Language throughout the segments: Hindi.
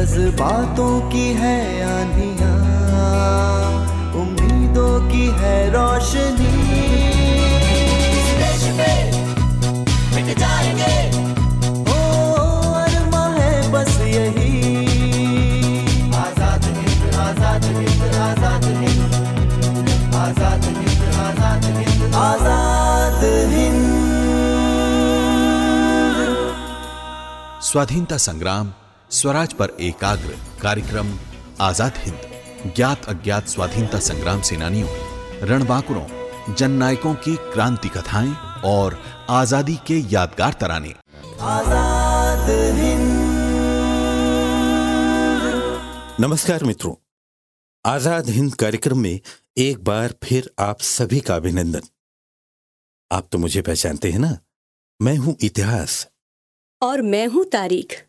जज्बातों की है आंधिया उम्मीदों की है रोशनी। जाएँगे। ओ अरमा है बस यही। आज़ाद हिंद आज़ाद हिंद आज़ाद हिंद। आज़ाद हिंद आज़ाद हिंद। आज़ाद हिंद। स्वाधीनता संग्राम स्वराज पर एकाग्र कार्यक्रम आज़ाद हिंद ज्ञात अज्ञात स्वाधीनता संग्राम सेनानियों रणबांकुरों जननायकों की क्रांति कथाएँ और आज़ादी के यादगार तराने। आज़ाद हिंद। नमस्कार मित्रों। आज़ाद हिंद कार्यक्रम में एक बार फिर आप सभी का अभिनंदन। आप तो मुझे पहचानते हैं ना? मैं हूँ इतिहास। और मैं हूँ तारीख।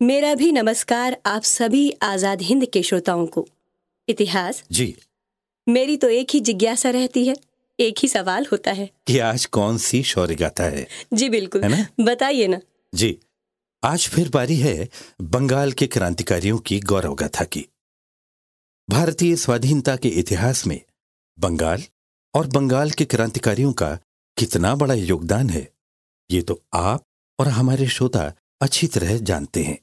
मेरा भी नमस्कार आप सभी आज़ाद हिंद के श्रोताओं को। इतिहास? जी। मेरी तो एक ही जिज्ञासा रहती है एक ही सवाल होता है। कि आज कौन सी शौर्य गाथा है? जी बिल्कुल। है ना? बताइए ना। जी। आज फिर बारी है बंगाल के क्रांतिकारियों की गौरव गाथा की। भारतीय स्वाधीनता के इतिहास में बंगाल और बंगाल के क्रांतिकारियों का कितना बड़ा योगदान है ये तो आप और हमारे श्रोता अच्छी तरह जानते हैं।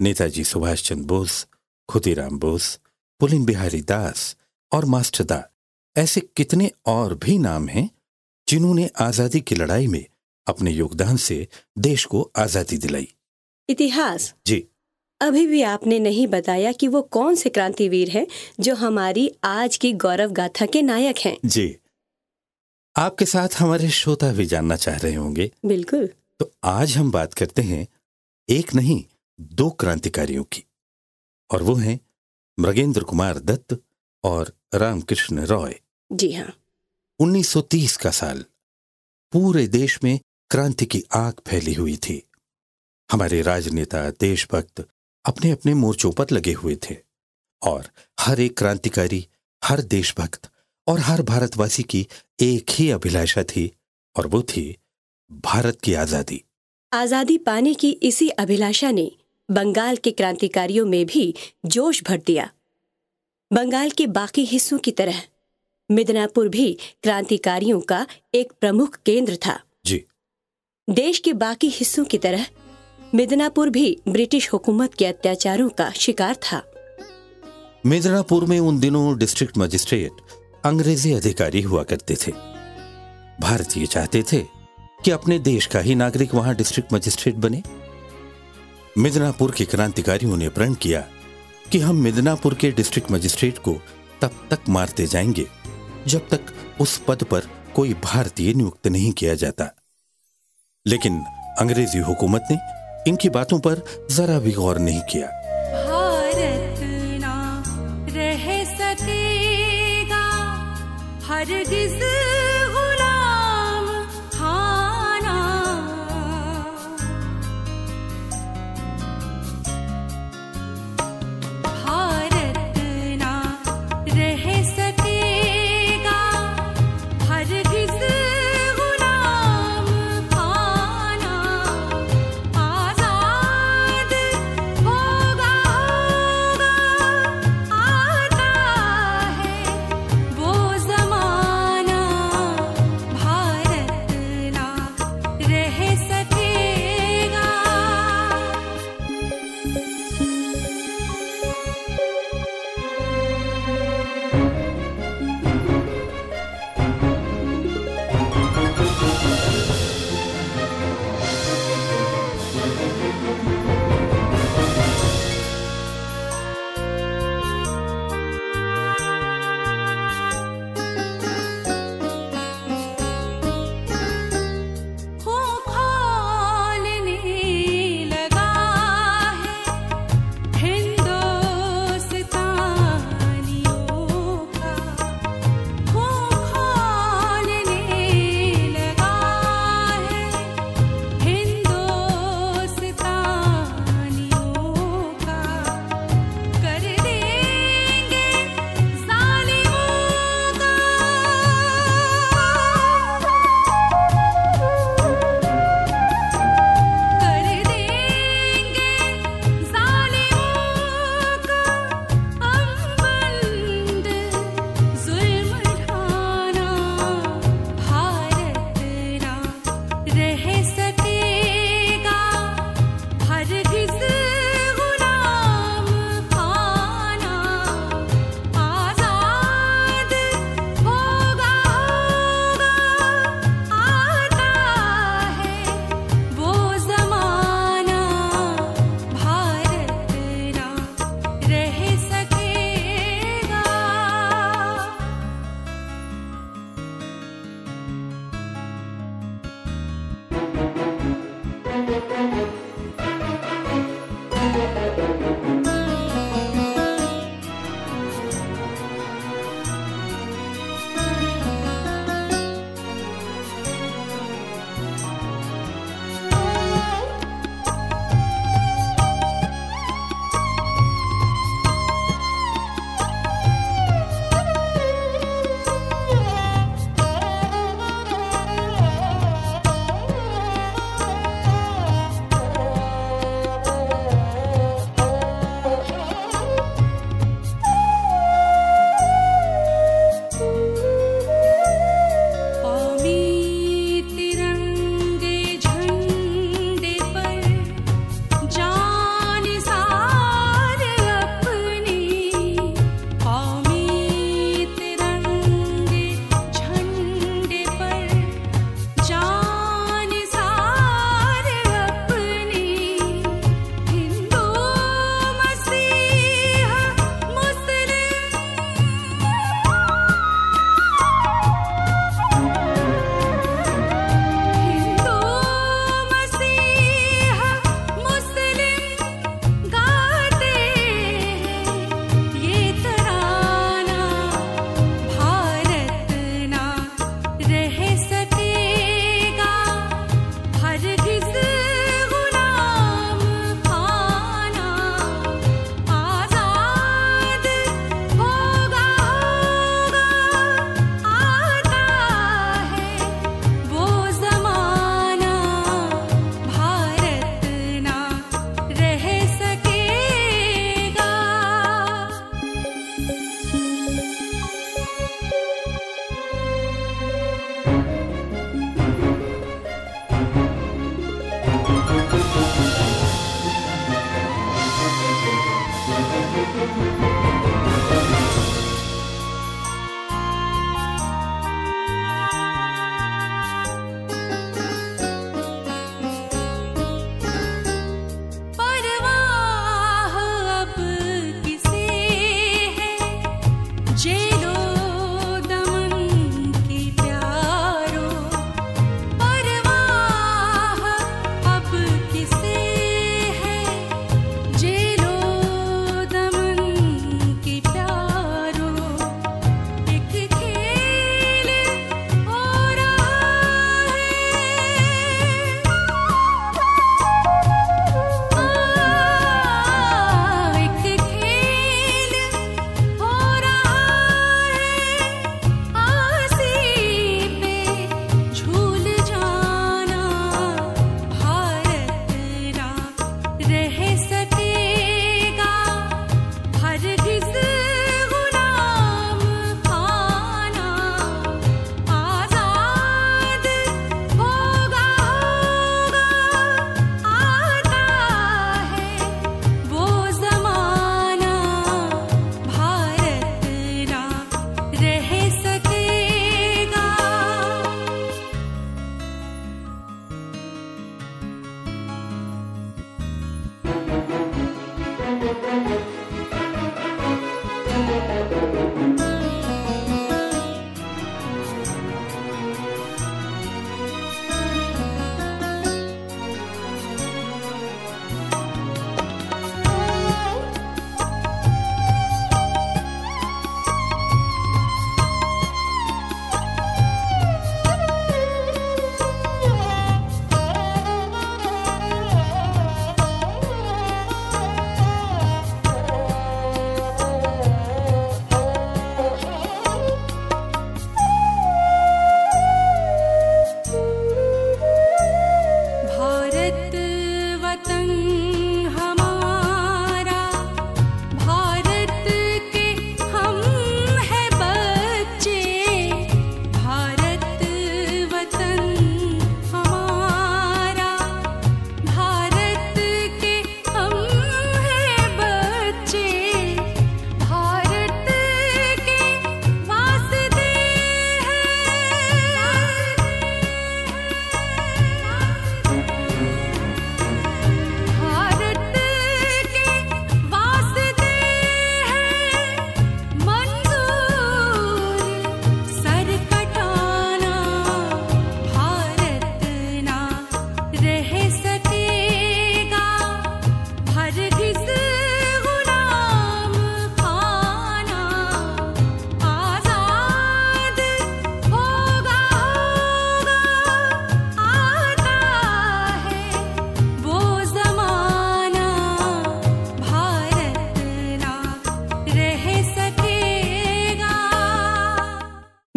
नेताजी सुभाष चंद्र बोस खुदीराम बोस पुलिन बिहारी दास और मास्टर दा ऐसे कितने और भी नाम हैं जिन्होंने आज़ादी की लड़ाई में अपने योगदान से देश को आज़ादी दिलाई। इतिहास? जी। अभी भी आपने नहीं बताया कि वो कौन से क्रांतिवीर हैं जो हमारी आज की गौरव गाथा के नायक हैं। जी। आपके साथ हमारे श्रोता भी जानना चाह रहे होंगे। बिल्कुल। तो आज हम बात करते हैं एक नहीं दो क्रांतिकारियों की और वो हैं मृगेंद्र कुमार दत्त और रामकृष्ण रॉय। जी हाँ। 1930 का साल पूरे देश में क्रांति की आग फैली हुई थी। हमारे राजनेता देशभक्त अपने अपने मोर्चों पर लगे हुए थे और हर एक क्रांतिकारी हर देशभक्त और हर भारतवासी की एक ही अभिलाषा थी और वो थी भारत की आज़ादी। आज़ादी पाने की इसी अभिलाषा ने बंगाल के क्रांतिकारियों में भी जोश भर दिया। बंगाल के बाकी हिस्सों की तरह मिदनापुर भी क्रांतिकारियों का एक प्रमुख केंद्र था। जी। देश के बाकी हिस्सों की तरह मिदनापुर भी ब्रिटिश हुकूमत के अत्याचारों का शिकार था। मिदनापुर में उन दिनों डिस्ट्रिक्ट मजिस्ट्रेट अंग्रेज़ी अधिकारी हुआ करते थे। भारतीय चाहते थे कि अपने देश का ही नागरिक वहाँ डिस्ट्रिक्ट मजिस्ट्रेट बने। मिदनापुर के क्रांतिकारियों ने प्रण किया कि हम मिदनापुर के डिस्ट्रिक्ट मजिस्ट्रेट को तब तक मारते जाएँगे, जब तक उस पद पर कोई भारतीय नियुक्त नहीं किया जाता। लेकिन अंग्रेज़ी हुकूमत ने इनकी बातों पर जरा भी गौर नहीं किया। भारत ना रह सकेगा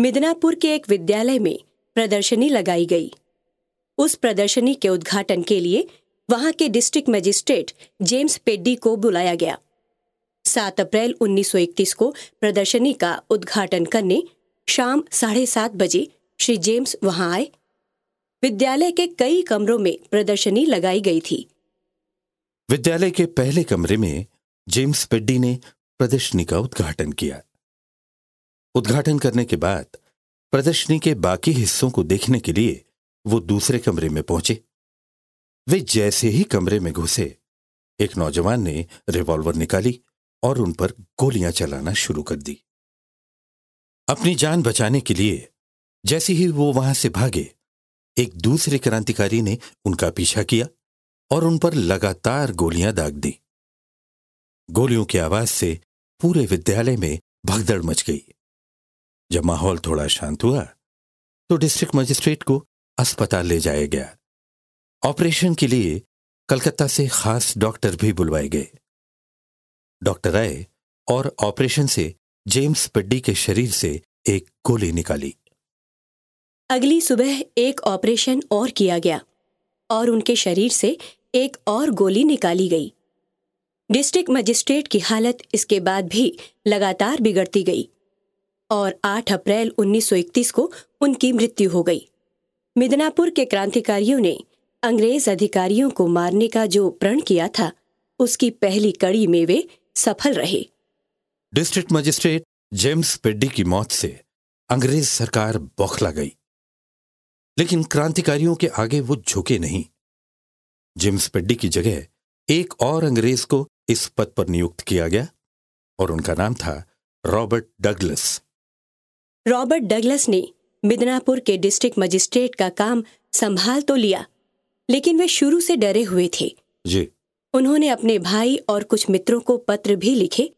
मिदनापुर के एक विद्यालय में प्रदर्शनी लगाई गई। उस प्रदर्शनी के उद्घाटन के लिए वहाँ के डिस्ट्रिक्ट मजिस्ट्रेट जेम्स पेड्डी को बुलाया गया। 7 अप्रैल 1931 को प्रदर्शनी का उद्घाटन करने शाम साढ़े सात बजे श्री जेम्स वहाँ आए। विद्यालय के कई कमरों में प्रदर्शनी लगाई गई थी। विद्यालय के पहले कमरे में जेम्स पेड्डी ने प्रदर्शनी का उद्घाटन किया। उद्घाटन करने के बाद प्रदर्शनी के बाकी हिस्सों को देखने के लिए वो दूसरे कमरे में पहुँचे। वे जैसे ही कमरे में घुसे, एक नौजवान ने रिवॉल्वर निकाली और उन पर गोलियाँ चलाना शुरू कर दी। अपनी जान बचाने के लिए जैसे ही वो वहाँ से भागे, एक दूसरे क्रांतिकारी ने उनका पीछा किया और उन पर लगातार गोलियाँ दाग दी। गोलियों की आवाज़ से पूरे विद्यालय में भगदड़ मच गई। जब माहौल थोड़ा शांत हुआ तो डिस्ट्रिक्ट मजिस्ट्रेट को अस्पताल ले जाया गया। ऑपरेशन के लिए कलकत्ता से खास डॉक्टर भी बुलवाए गए। डॉक्टर आए और ऑपरेशन से जेम्स पेड्डी के शरीर से एक गोली निकाली। अगली सुबह एक ऑपरेशन और किया गया और उनके शरीर से एक और गोली निकाली गई। डिस्ट्रिक्ट मजिस्ट्रेट की हालत इसके बाद भी लगातार बिगड़ती गई। और 8 अप्रैल 1931 को उनकी मृत्यु हो गई। मिदनापुर के क्रांतिकारियों ने अंग्रेज़ अधिकारियों को मारने का जो प्रण किया था, उसकी पहली कड़ी में वे सफल रहे। डिस्ट्रिक्ट मजिस्ट्रेट जेम्स पेड्डी की मौत से अंग्रेज़ सरकार बौखला गई। लेकिन क्रांतिकारियों के आगे वो झुके नहीं। जेम्स पेड्डी की जगह एक और अंग्रेज़ को इस पद पर नियुक्त किया गया और उनका नाम था रॉबर्ट डगलस। रॉबर्ट डगलस ने मिदनापुर के डिस्ट्रिक्ट मजिस्ट्रेट का काम संभाल तो लिया लेकिन वे शुरू से डरे हुए थे। जी। उन्होंने अपने भाई और कुछ मित्रों को पत्र भी लिखे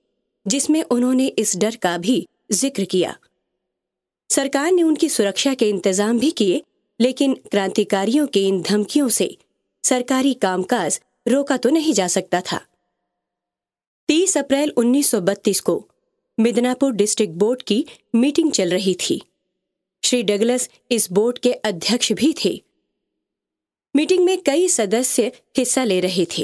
जिसमें उन्होंने इस डर का भी ज़िक्र किया। सरकार ने उनकी सुरक्षा के इंतज़ाम भी किए लेकिन क्रांतिकारियों के इन धमकियों से सरकारी कामकाज रोका तो नहीं जा सकता था। 30 अप्रैल 1932 को मिदनापुर डिस्ट्रिक्ट बोर्ड की मीटिंग चल रही थी। श्री डगलस इस बोर्ड के अध्यक्ष भी थे। मीटिंग में कई सदस्य हिस्सा ले रहे थे।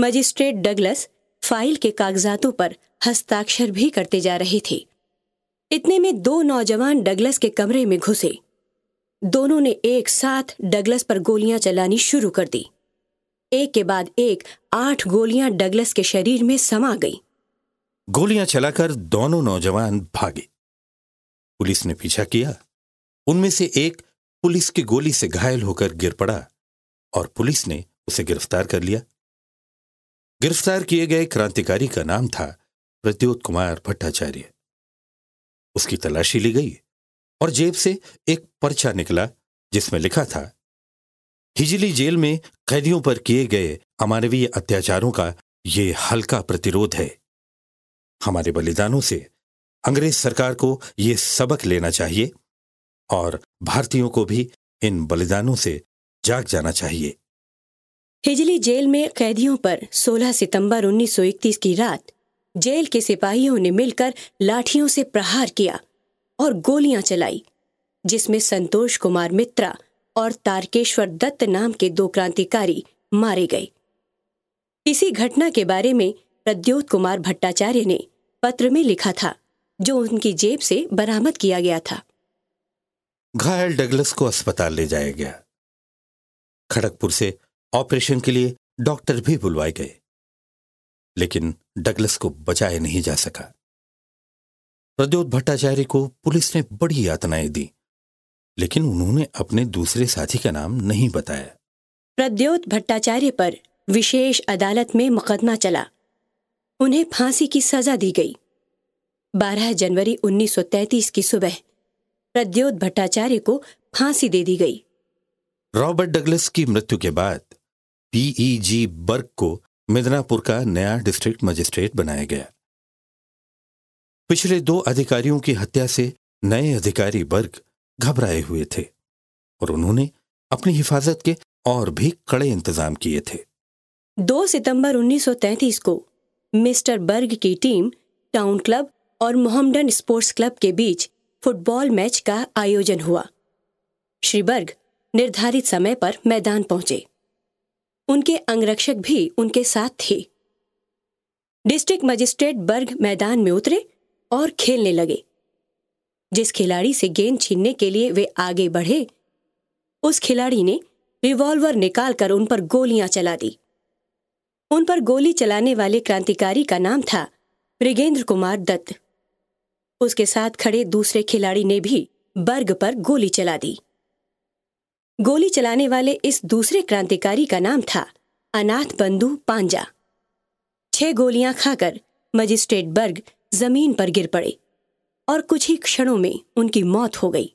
मजिस्ट्रेट डगलस फ़ाइल के कागजातों पर हस्ताक्षर भी करते जा रहे थे। इतने में दो नौजवान डगलस के कमरे में घुसे। दोनों ने एक साथ डगलस पर गोलियाँ चलानी शुरू कर दी। एक के बाद एक आठ गोलियाँ डगलस के शरीर में समा गई। गोलियाँ चलाकर दोनों नौजवान भागे। पुलिस ने पीछा किया। उनमें से एक पुलिस की गोली से घायल होकर गिर पड़ा और पुलिस ने उसे गिरफ़्तार कर लिया। गिरफ़्तार किए गए क्रांतिकारी का नाम था प्रद्योत कुमार भट्टाचार्य। उसकी तलाशी ली गई और जेब से एक पर्चा निकला जिसमें लिखा था, हिजली जेल में कैदियों पर किए गए अमानवीय अत्याचारों का ये हल्का प्रतिरोध है। हमारे बलिदानों से अंग्रेज़ सरकार को ये सबक लेना चाहिए और भारतीयों को भी इन बलिदानों से जाग जाना चाहिए। हिजली जेल में कैदियों पर 16 सितंबर 1931 की रात जेल के सिपाहियों ने मिलकर लाठियों से प्रहार किया और गोलियाँ चलाई, जिसमें संतोष कुमार मित्रा और तारकेश्वर दत्त नाम के दो क्रांतिकारी मारे गए। इसी घटना के बारे में प्रद्योत कुमार भट्टाचार्य ने पत्र में लिखा था जो उनकी जेब से बरामद किया गया था। घायल डगलस को अस्पताल ले जाया गया। खड़गपुर से ऑपरेशन के लिए डॉक्टर भी बुलवाए गए लेकिन डगलस को बचाया नहीं जा सका। प्रद्योत भट्टाचार्य को पुलिस ने बड़ी यातनाएँ दी लेकिन उन्होंने अपने दूसरे साथी का नाम नहीं बताया। प्रद्योत भट्टाचार्य पर विशेष अदालत में मुकदमा चला। उन्हें फांसी की सजा दी गई। 12 जनवरी 1933 की सुबह प्रद्योत भट्टाचार्य को फांसी दे दी गई। रॉबर्ट डगलस की मृत्यु के बाद पीईजी बर्ग को मिदनापुर का नया डिस्ट्रिक्ट मजिस्ट्रेट बनाया गया। पिछले दो अधिकारियों की हत्या से नए अधिकारी वर्ग घबराए हुए थे और उन्होंने अपनी हिफाजत के और भी कड़े इंतज़ाम किए थे। 2 सितंबर 1933 को मिस्टर बर्ग की टीम, टाउन क्लब और मोहम्मडन स्पोर्ट्स क्लब के बीच फुटबॉल मैच का आयोजन हुआ। श्री बर्ग निर्धारित समय पर मैदान पहुँचे। उनके अंगरक्षक भी उनके साथ थे। डिस्ट्रिक्ट मजिस्ट्रेट बर्ग मैदान में उतरे और खेलने लगे। जिस खिलाड़ी से गेंद छीनने के लिए वे आगे बढ़े, उस खिलाड़ी ने रिवॉल्वर निकालकर उन पर गोलियाँ चला दी। उन पर गोली चलाने वाले क्रांतिकारी का नाम था मृगेंद्र कुमार दत्त। उसके साथ खड़े दूसरे खिलाड़ी ने भी बर्ग पर गोली चला दी। गोली चलाने वाले इस दूसरे क्रांतिकारी का नाम था अनाथ बंधु पांजा। छह गोलियाँ खाकर मजिस्ट्रेट बर्ग ज़मीन पर गिर पड़े और कुछ ही क्षणों में उनकी मौत हो गई।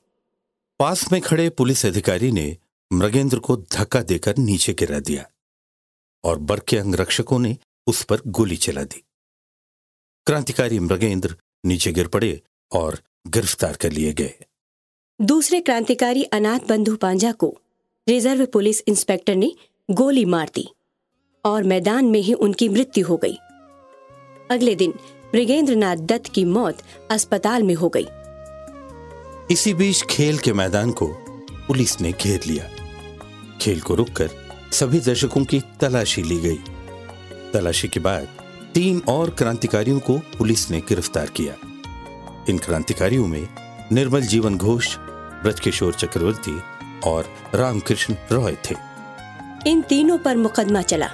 पास में खड़े पुलिस अधिकारी ने मृगेंद्र को धक्का देकर नीचे गिरा दिया। और बर्ग के अंगरक्षकों ने उस पर गोली चला दी। क्रांतिकारी मृगेंद्र नीचे गिर पड़े और गिरफ़्तार कर लिए गए। दूसरे क्रांतिकारी अनाथ बंधु पांजा को रिज़र्व पुलिस इंस्पेक्टर ने गोली मार दी और मैदान में ही उनकी मृत्यु हो गई। अगले दिन मृगेंद्र नाथ दत्त की मौत अस्पताल में हो गई। इसी बीच खेल के मैदान को पुलिस ने घेर लिया। खेल को रुककर सभी दर्शकों की तलाशी ली गई। तलाशी के बाद तीन और क्रांतिकारियों को पुलिस ने गिरफ़्तार किया। इन क्रांतिकारियों में निर्मल जीवन घोष, ब्रजकिशोर चक्रवर्ती और रामकृष्ण रॉय थे। इन तीनों पर मुकदमा चला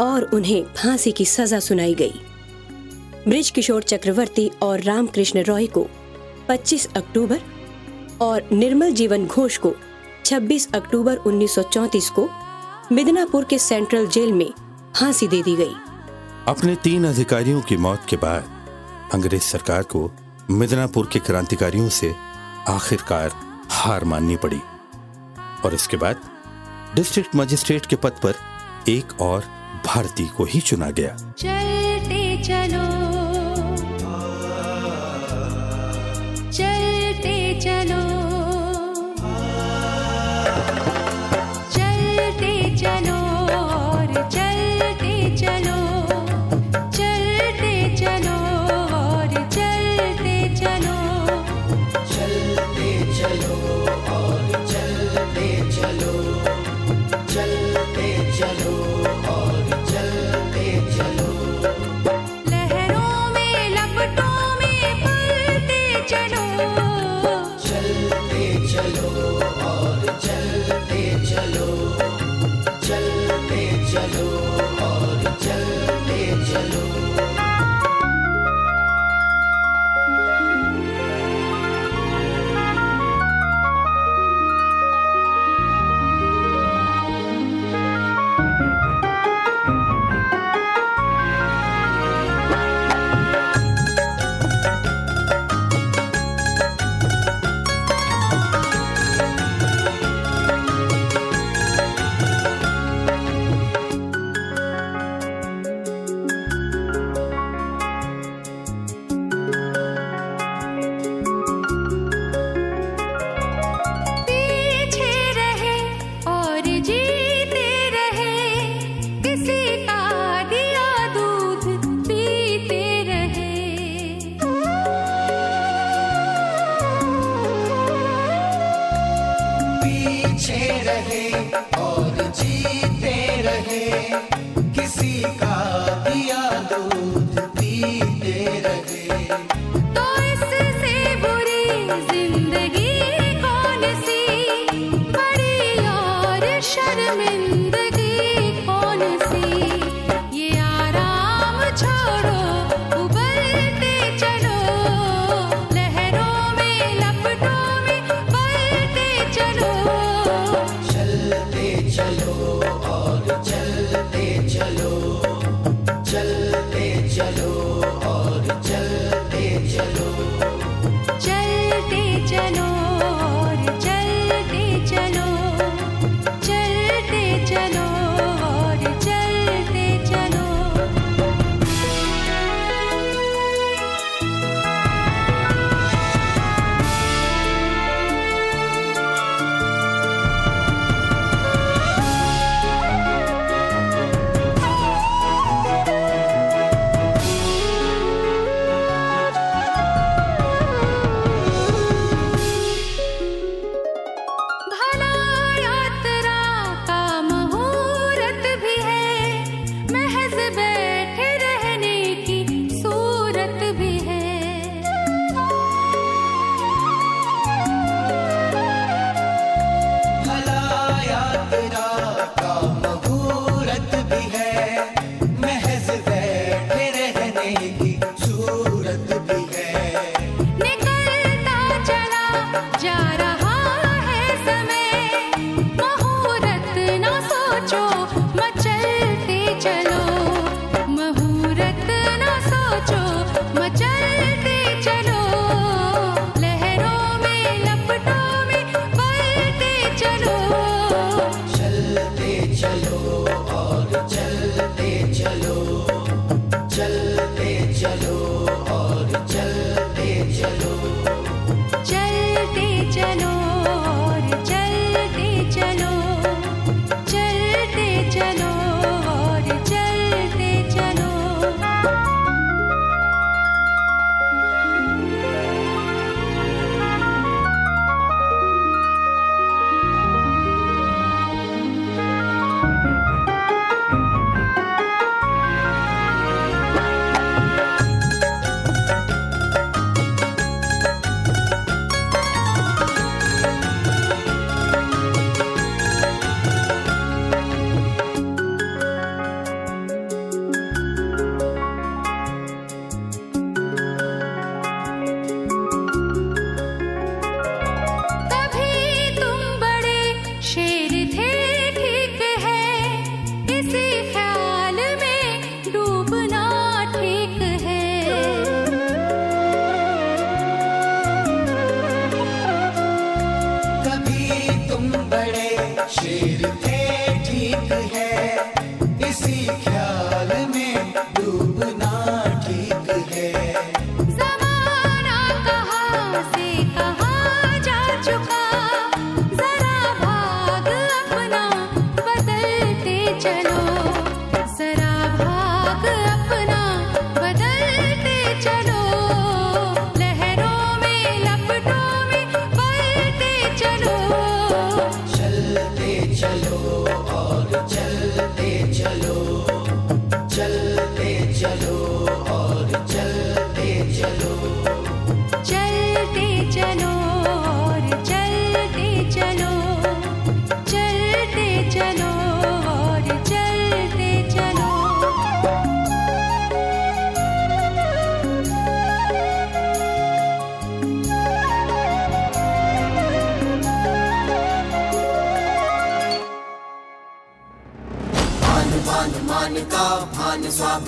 और उन्हें फांसी की सजा सुनाई गई। ब्रिज किशोर चक्रवर्ती और रामकृष्ण रॉय को 25 अक्टूबर और निर्मल जीवन घोष को 26 अक्टूबर 1934 को मिदनापुर के सेंट्रल जेल में फांसी दे दी गई। अपने तीन अधिकारियों की मौत के बाद अंग्रेज़ सरकार को मिदनापुर के क्रांतिकारियों से आखिरकार हार माननी पड़ी। और इसके बाद डिस्ट्रिक्ट मजिस्ट्रेट के पद पर एक और भारती को ही चुना गया।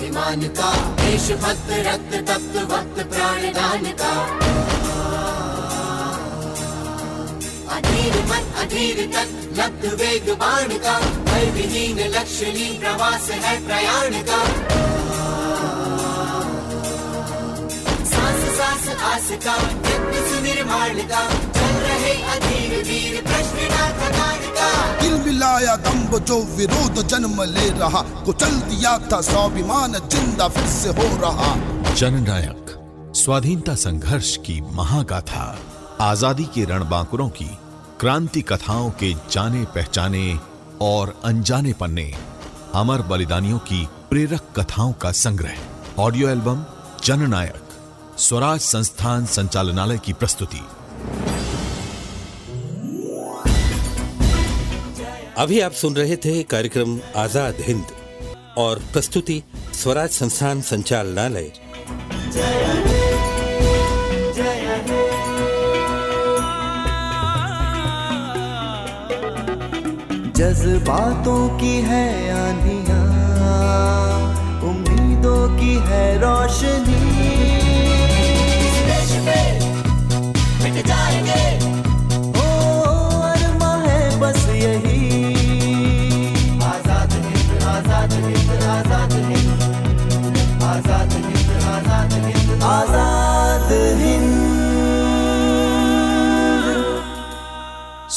स्वाभिमान का देश भक्त, रक्त तप्त भक्त प्राणदान का। अधीर मन, अधीर तन, लब्ध वेग बाण का। भय विहीन प्रवास है प्रयाण का। सांस सांस, आस का यत्न सुनिर्माण का। दम्ब जो विरोध जन्म ले रहा कुचल दिया था, स्वाभिमान ज़िंदा फिर से हो रहा। जननायक, स्वाधीनता संघर्ष की महागाथा, आज़ादी के रणबांकुरों की, क्रांति कथाओं के जाने पहचाने और अनजाने पन्ने, अमर बलिदानियों की प्रेरक कथाओं का संग्रह। ऑडियो एल्बम, जननायक, स्वराज संस्थान संचालनालय की प्रस्तुति। अभी आप सुन रहे थे कार्यक्रम आज़ाद हिंद और प्रस्तुति स्वराज संस्थान संचालनालय। जज्बातों की है आंधियाँ उम्मीदों की है रोशनी। मिट जाएँगे।